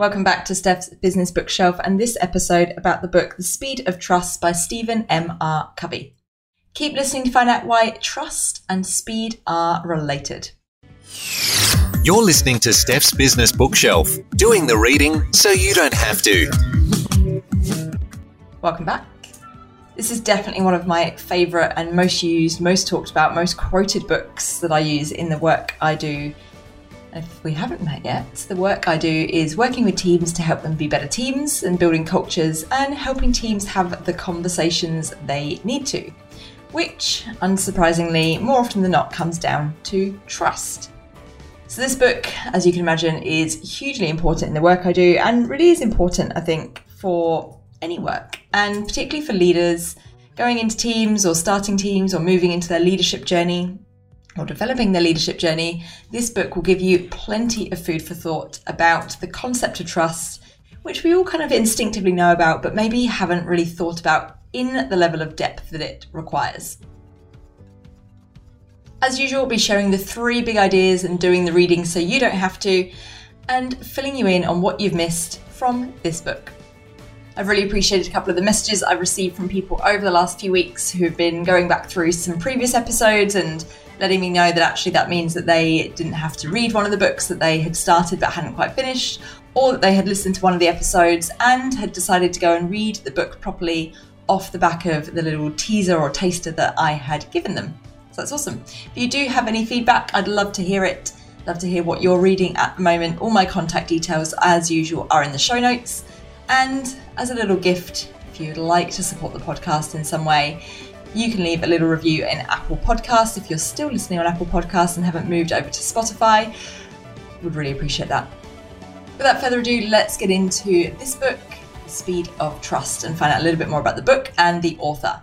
Welcome back to Steph's Business Bookshelf and this episode about the book The Speed of Trust by Stephen M. R. Covey. Keep listening to find out why trust and speed are related. You're listening to Steph's Business Bookshelf, doing the reading so you don't have to. Welcome back. This is definitely one of my favourite and most used, most talked about, most quoted books that I use in the work I do if we haven't met yet, the work I do is working with teams to help them be better teams and building cultures and helping teams have the conversations they need to, which, unsurprisingly, more often than not comes down to trust. So, this book, as you can imagine, is hugely important in the work I do and really is important, I think, for any work, and particularly for leaders going into teams or starting teams or moving into their leadership journey or developing their leadership journey, this book will give you plenty of food for thought about the concept of trust, which we all kind of instinctively know about, but maybe haven't really thought about in the level of depth that it requires. As usual, I'll be sharing the three big ideas and doing the reading so you don't have to, and filling you in on what you've missed from this book. I've really appreciated a couple of the messages I've received from people over the last few weeks who've been going back through some previous episodes and letting me know that actually that means that they didn't have to read one of the books that they had started but hadn't quite finished, or that they had listened to one of the episodes and had decided to go and read the book properly off the back of the little teaser or taster that I had given them. So that's awesome. If you do have any feedback, I'd love to hear it. Love to hear what you're reading at the moment. All my contact details, as usual, are in the show notes. And as a little gift, if you'd like to support the podcast in some way, you can leave a little review in Apple Podcasts if you're still listening on Apple Podcasts and haven't moved over to Spotify. Would really appreciate that. Without further ado, let's get into this book, Speed of Trust, and find out a little bit more about the book and the author.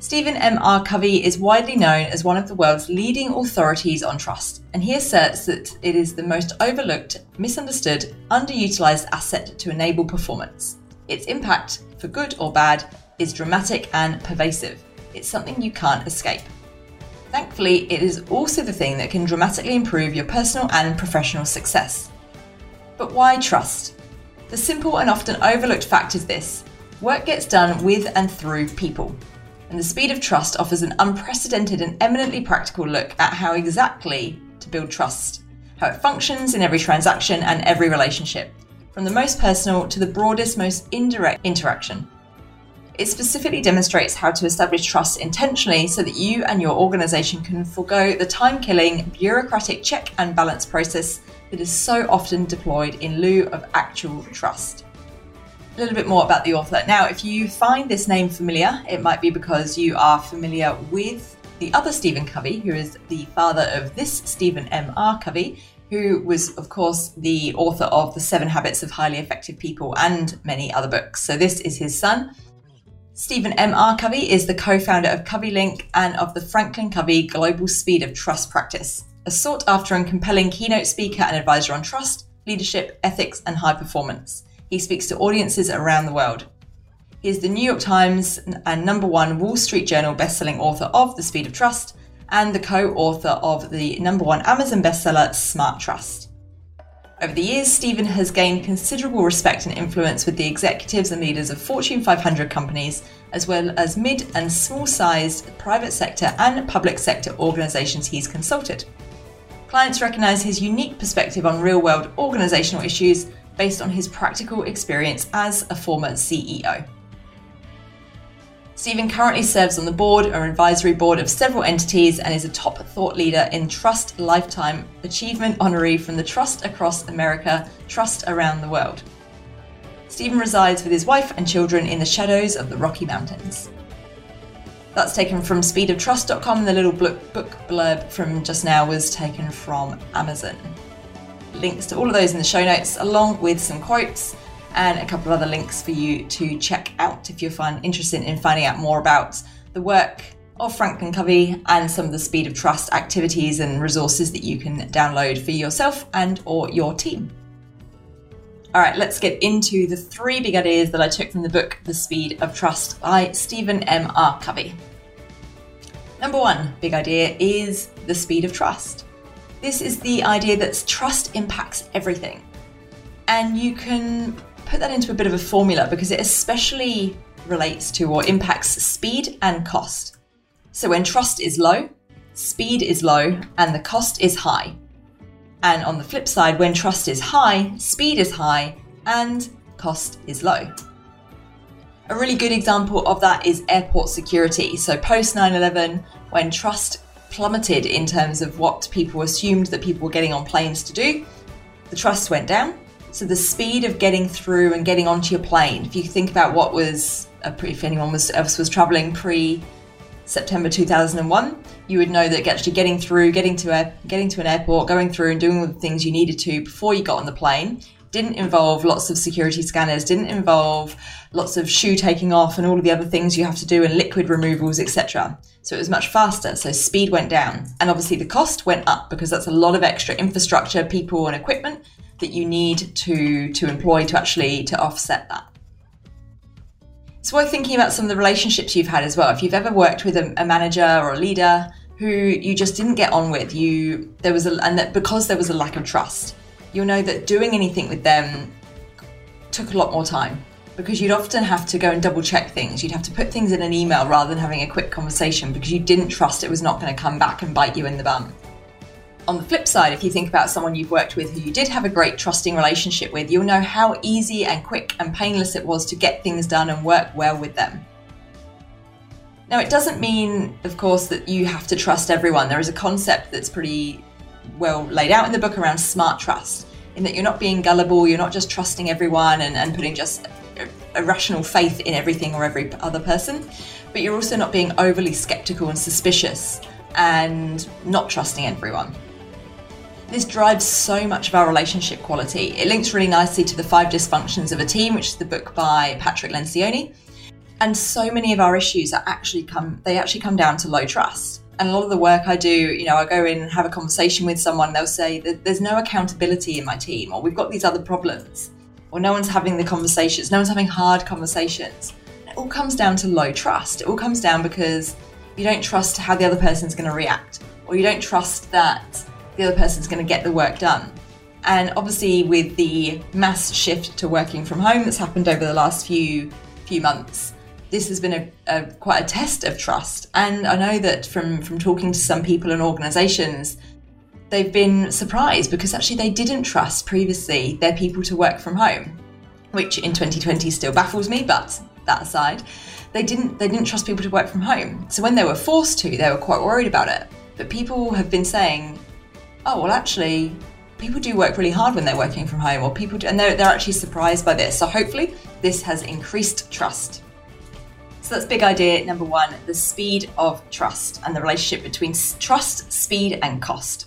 Stephen M. R. Covey is widely known as one of the world's leading authorities on trust, and he asserts that it is the most overlooked, misunderstood, underutilized asset to enable performance. Its impact, for good or bad, is dramatic and pervasive. It's something you can't escape. Thankfully, it is also the thing that can dramatically improve your personal and professional success. But why trust? The simple and often overlooked fact is this work gets done with and through people. And the speed of trust offers an unprecedented and eminently practical look at how exactly to build trust, how it functions in every transaction and every relationship, from the most personal to the broadest, most indirect interaction. It specifically demonstrates how to establish trust intentionally so that you and your organization can forego the time killing, bureaucratic check and balance process that is so often deployed in lieu of actual trust. A little bit more about the author. Now, if you find this name familiar, it might be because you are familiar with the other Stephen Covey, who is the father of this Stephen M. R. Covey, who was, of course, the author of The Seven Habits of Highly Effective People and many other books. So, this is his son. Stephen M. R. Covey is the co founder of Covey Link and of the Franklin Covey Global Speed of Trust practice, a sought after and compelling keynote speaker and advisor on trust, leadership, ethics, and high performance. He speaks to audiences around the world. He is the New York Times and number one Wall Street Journal bestselling author of The Speed of Trust and the co author of the number one Amazon bestseller Smart Trust. Over the years, Stephen has gained considerable respect and influence with the executives and leaders of Fortune 500 companies, as well as mid and small sized private sector and public sector organizations he's consulted. Clients recognize his unique perspective on real world organizational issues based on his practical experience as a former CEO. Stephen currently serves on the board or advisory board of several entities and is a top thought leader in Trust Lifetime Achievement honoree from the Trust Across America Trust Around the World. Stephen resides with his wife and children in the shadows of the Rocky Mountains. That's taken from speedoftrust.com. The little book blurb from just now was taken from Amazon. Links to all of those in the show notes, along with some quotes and a couple of other links for you to check out if you're find, interested in finding out more about the work of Franklin Covey and some of the speed of trust activities and resources that you can download for yourself and or your team. All right, let's get into the three big ideas that I took from the book The Speed of Trust by Stephen M. R. Covey. Number one big idea is the speed of trust. This is the idea that trust impacts everything And you can put that into a bit of a formula because it especially relates to or impacts speed and cost. So when trust is low, speed is low, and the cost is high. And on the flip side, when trust is high, speed is high, and cost is low. A really good example of that is airport security. So, post 9 11, when trust plummeted in terms of what people assumed that people were getting on planes to do, the trust went down. So, the speed of getting through and getting onto your plane, if you think about what was, if anyone was, else was traveling pre September 2001, you would know that actually getting through, getting to a, getting to an airport, going through and doing all the things you needed to before you got on the plane didn't involve lots of security scanners, didn't involve lots of shoe taking off and all of the other things you have to do and liquid removals, etc. So it was much faster. So speed went down. And obviously the cost went up because that's a lot of extra infrastructure, people and equipment that you need to, to employ to actually to offset that. It's worth thinking about some of the relationships you've had as well. If you've ever worked with a, a manager or a leader who you just didn't get on with, you there was a and that because there was a lack of trust, you'll know that doing anything with them took a lot more time because you'd often have to go and double check things. You'd have to put things in an email rather than having a quick conversation because you didn't trust it was not going to come back and bite you in the bum. On the flip side, if you think about someone you've worked with who you did have a great trusting relationship with, you'll know how easy and quick and painless it was to get things done and work well with them. Now, it doesn't mean, of course, that you have to trust everyone. There is a concept that's pretty well laid out in the book around smart trust, in that you're not being gullible, you're not just trusting everyone and, and putting just irrational faith in everything or every other person, but you're also not being overly skeptical and suspicious and not trusting everyone. This drives so much of our relationship quality. It links really nicely to the five dysfunctions of a team, which is the book by Patrick Lencioni. And so many of our issues are actually come they actually come down to low trust. And a lot of the work I do, you know, I go in and have a conversation with someone, they'll say that there's no accountability in my team, or we've got these other problems, or no one's having the conversations, no one's having hard conversations. It all comes down to low trust. It all comes down because you don't trust how the other person's going to react, or you don't trust that the other person's going to get the work done. And obviously, with the mass shift to working from home that's happened over the last few few months, this has been a, a, quite a test of trust. And I know that from from talking to some people and organisations, they've been surprised because actually they didn't trust previously their people to work from home, which in 2020 still baffles me. But that aside, they didn't they didn't trust people to work from home. So when they were forced to, they were quite worried about it. But people have been saying oh, well, actually, people do work really hard when they're working from home, or people do, and they're, they're actually surprised by this. So hopefully, this has increased trust. So that's big idea number one the speed of trust and the relationship between trust, speed, and cost.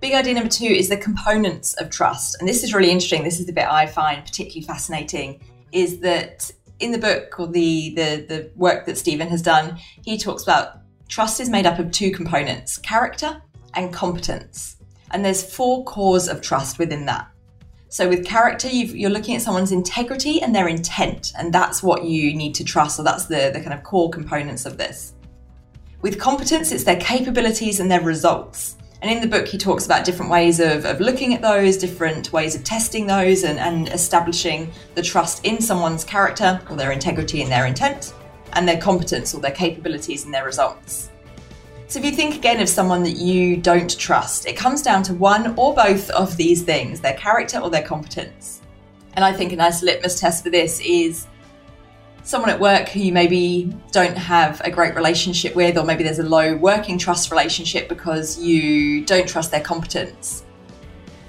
Big idea number two is the components of trust. And this is really interesting. This is the bit I find particularly fascinating is that in the book or the, the, the work that Stephen has done, he talks about trust is made up of two components character and competence. And there's four cores of trust within that. So with character, you are looking at someone's integrity and their intent, and that's what you need to trust. So that's the, the kind of core components of this. With competence, it's their capabilities and their results. And in the book, he talks about different ways of, of looking at those, different ways of testing those, and, and establishing the trust in someone's character or their integrity and their intent, and their competence or their capabilities and their results. So, if you think again of someone that you don't trust, it comes down to one or both of these things their character or their competence. And I think a nice litmus test for this is someone at work who you maybe don't have a great relationship with, or maybe there's a low working trust relationship because you don't trust their competence.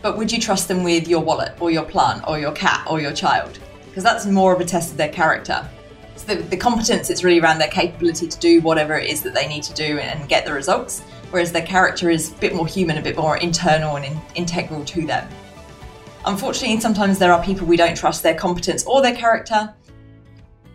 But would you trust them with your wallet or your plant or your cat or your child? Because that's more of a test of their character the, the competence it's really around their capability to do whatever it is that they need to do and get the results, whereas their character is a bit more human, a bit more internal and in, integral to them. Unfortunately, sometimes there are people we don't trust their competence or their character.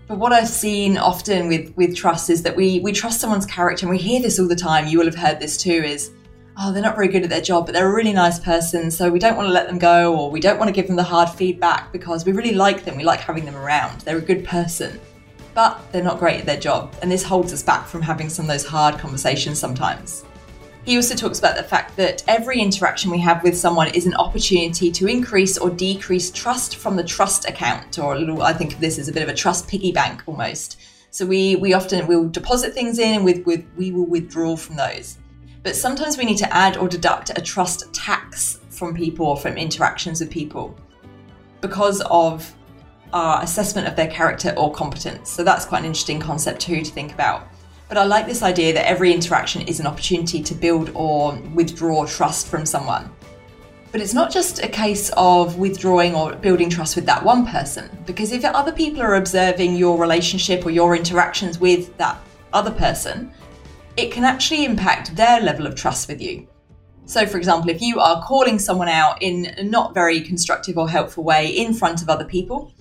But what I've seen often with, with trust is that we, we trust someone's character, and we hear this all the time. You will have heard this too is, oh, they're not very good at their job, but they're a really nice person, so we don't want to let them go, or we don't want to give them the hard feedback because we really like them. We like having them around. They're a good person but they're not great at their job. And this holds us back from having some of those hard conversations sometimes. He also talks about the fact that every interaction we have with someone is an opportunity to increase or decrease trust from the trust account, or a little, I think of this as a bit of a trust piggy bank almost. So we, we often will deposit things in and with, with, we will withdraw from those. But sometimes we need to add or deduct a trust tax from people or from interactions with people because of our assessment of their character or competence. So that's quite an interesting concept too to think about. But I like this idea that every interaction is an opportunity to build or withdraw trust from someone. But it's not just a case of withdrawing or building trust with that one person, because if other people are observing your relationship or your interactions with that other person, it can actually impact their level of trust with you. So, for example, if you are calling someone out in a not very constructive or helpful way in front of other people,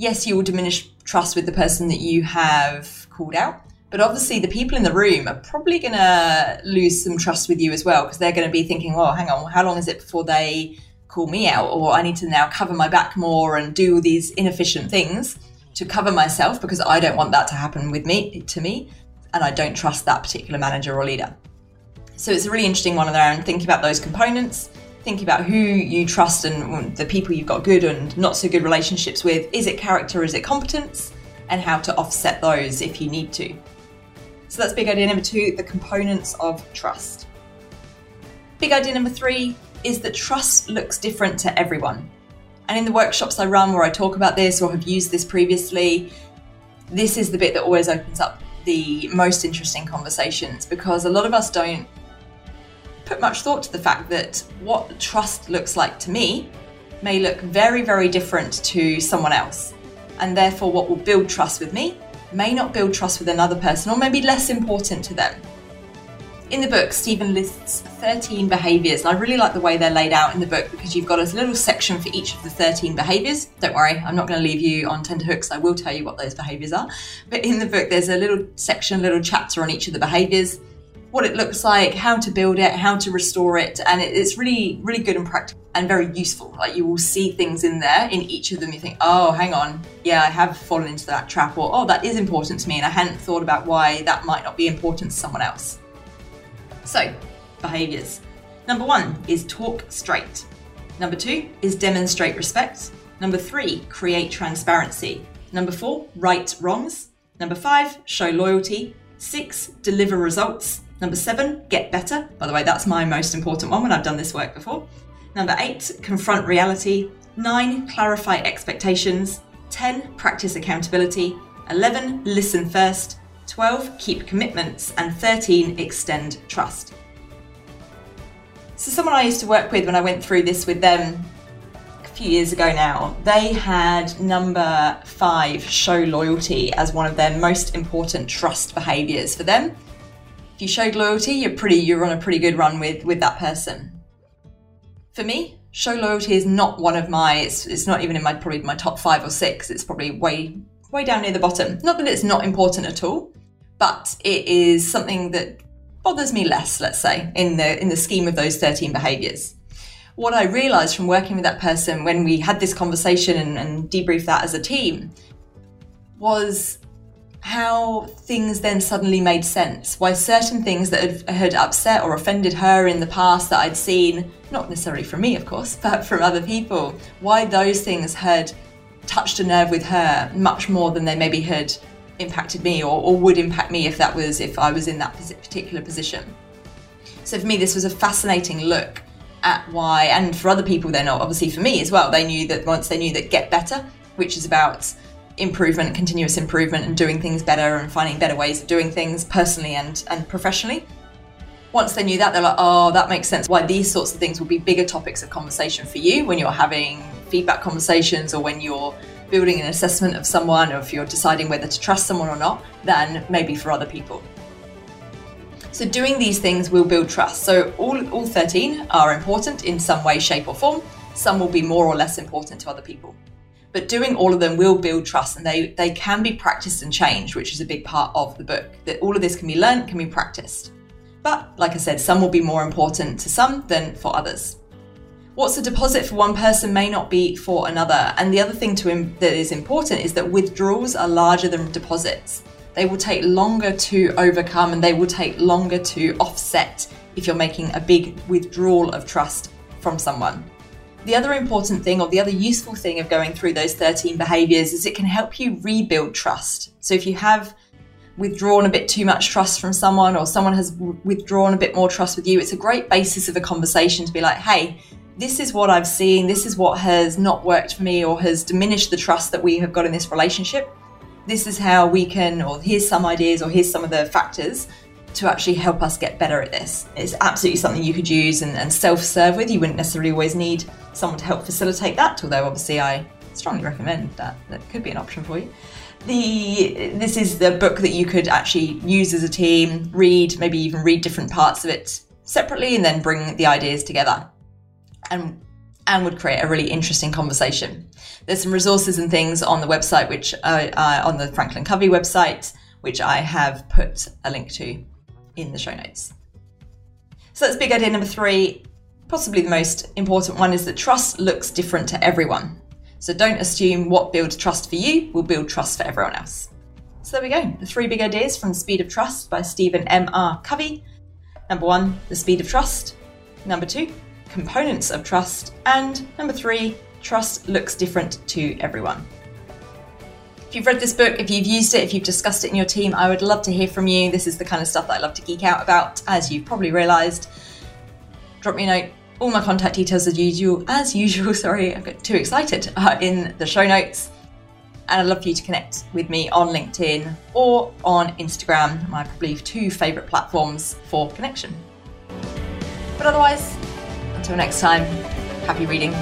yes, you will diminish trust with the person that you have called out. But obviously, the people in the room are probably going to lose some trust with you as well because they're going to be thinking, well, hang on, how long is it before they call me out? Or I need to now cover my back more and do these inefficient things to cover myself because I don't want that to happen with me, to me. And I don't trust that particular manager or leader. So it's a really interesting one around thinking about those components, thinking about who you trust and the people you've got good and not so good relationships with. Is it character? Is it competence? And how to offset those if you need to. So that's big idea number two the components of trust. Big idea number three is that trust looks different to everyone. And in the workshops I run where I talk about this or have used this previously, this is the bit that always opens up the most interesting conversations because a lot of us don't put much thought to the fact that what trust looks like to me may look very, very different to someone else. And therefore, what will build trust with me may not build trust with another person or may be less important to them. In the book, Stephen lists 13 behaviours, and I really like the way they're laid out in the book because you've got a little section for each of the 13 behaviours. Don't worry, I'm not going to leave you on tenterhooks, I will tell you what those behaviours are. But in the book, there's a little section, a little chapter on each of the behaviours, what it looks like, how to build it, how to restore it, and it's really, really good and practical and very useful. Like you will see things in there in each of them. You think, oh, hang on, yeah, I have fallen into that trap, or oh, that is important to me, and I hadn't thought about why that might not be important to someone else. So, behaviors. Number one is talk straight. Number two is demonstrate respect. Number three, create transparency. Number four, right wrongs. Number five, show loyalty. Six, deliver results. Number seven, get better. By the way, that's my most important one when I've done this work before. Number eight, confront reality. Nine, clarify expectations. 10, practice accountability. 11, listen first. 12, keep commitments. And 13, extend trust. So, someone I used to work with when I went through this with them a few years ago now, they had number five, show loyalty, as one of their most important trust behaviors for them. If you showed loyalty, you're pretty, you're on a pretty good run with, with that person for me, show loyalty is not one of my. It's, it's not even in my probably my top five or six. It's probably way way down near the bottom. Not that it's not important at all, but it is something that bothers me less. Let's say in the in the scheme of those thirteen behaviours. What I realised from working with that person when we had this conversation and, and debriefed that as a team was how things then suddenly made sense. Why certain things that had, upset or offended her in the past that I'd seen, not necessarily from me, of course, but from other people, why those things had touched a nerve with her much more than they maybe had impacted me or, or would impact me if that was if I was in that particular position. So for me, this was a fascinating look at why, and for other people, then obviously for me as well, they knew that once they knew that get better, which is about improvement, continuous improvement, and doing things better and finding better ways of doing things personally and, and professionally. Once they knew that, they're like, oh, that makes sense. Why these sorts of things will be bigger topics of conversation for you when you're having feedback conversations or when you're building an assessment of someone or if you're deciding whether to trust someone or not than maybe for other people. So doing these things will build trust. So all, all 13 are important in some way, shape or form. Some will be more or less important to other people but doing all of them will build trust and they, they can be practiced and changed, which is a big part of the book. That all of this can be learned, can be practiced. But like I said, some will be more important to some than for others. What's a deposit for one person may not be for another. And the other thing Im- that is important is that withdrawals are larger than deposits. They will take longer to overcome and they will take longer to offset if you're making a big withdrawal of trust from someone. The other important thing, or the other useful thing of going through those 13 behaviors, is it can help you rebuild trust. So if you have withdrawn a bit too much trust from someone, or someone has withdrawn a bit more trust with you, it's a great basis of a conversation to be like, hey, this is what I've seen, this is what has not worked for me, or has diminished the trust that we have got in this relationship. This is how we can, or here's some ideas, or here's some of the factors to actually help us get better at this. It's absolutely something you could use and, and self serve with. You wouldn't necessarily always need someone to help facilitate that, although obviously I strongly recommend that. That could be an option for you. The this is the book that you could actually use as a team, read, maybe even read different parts of it separately, and then bring the ideas together, and and would create a really interesting conversation. There's some resources and things on the website, which uh, uh, on the Franklin Covey website, which I have put a link to in the show notes. So that's big idea number three. Possibly the most important one is that trust looks different to everyone. So don't assume what builds trust for you will build trust for everyone else. So there we go. The three big ideas from Speed of Trust by Stephen M. R. Covey. Number one, the speed of trust. Number two, components of trust. And number three, trust looks different to everyone. If you've read this book, if you've used it, if you've discussed it in your team, I would love to hear from you. This is the kind of stuff that I love to geek out about, as you've probably realised. Drop me a note. All my contact details as usual, as usual, sorry, I got too excited, uh, in the show notes. And I'd love for you to connect with me on LinkedIn or on Instagram, my probably two favourite platforms for connection. But otherwise, until next time, happy reading.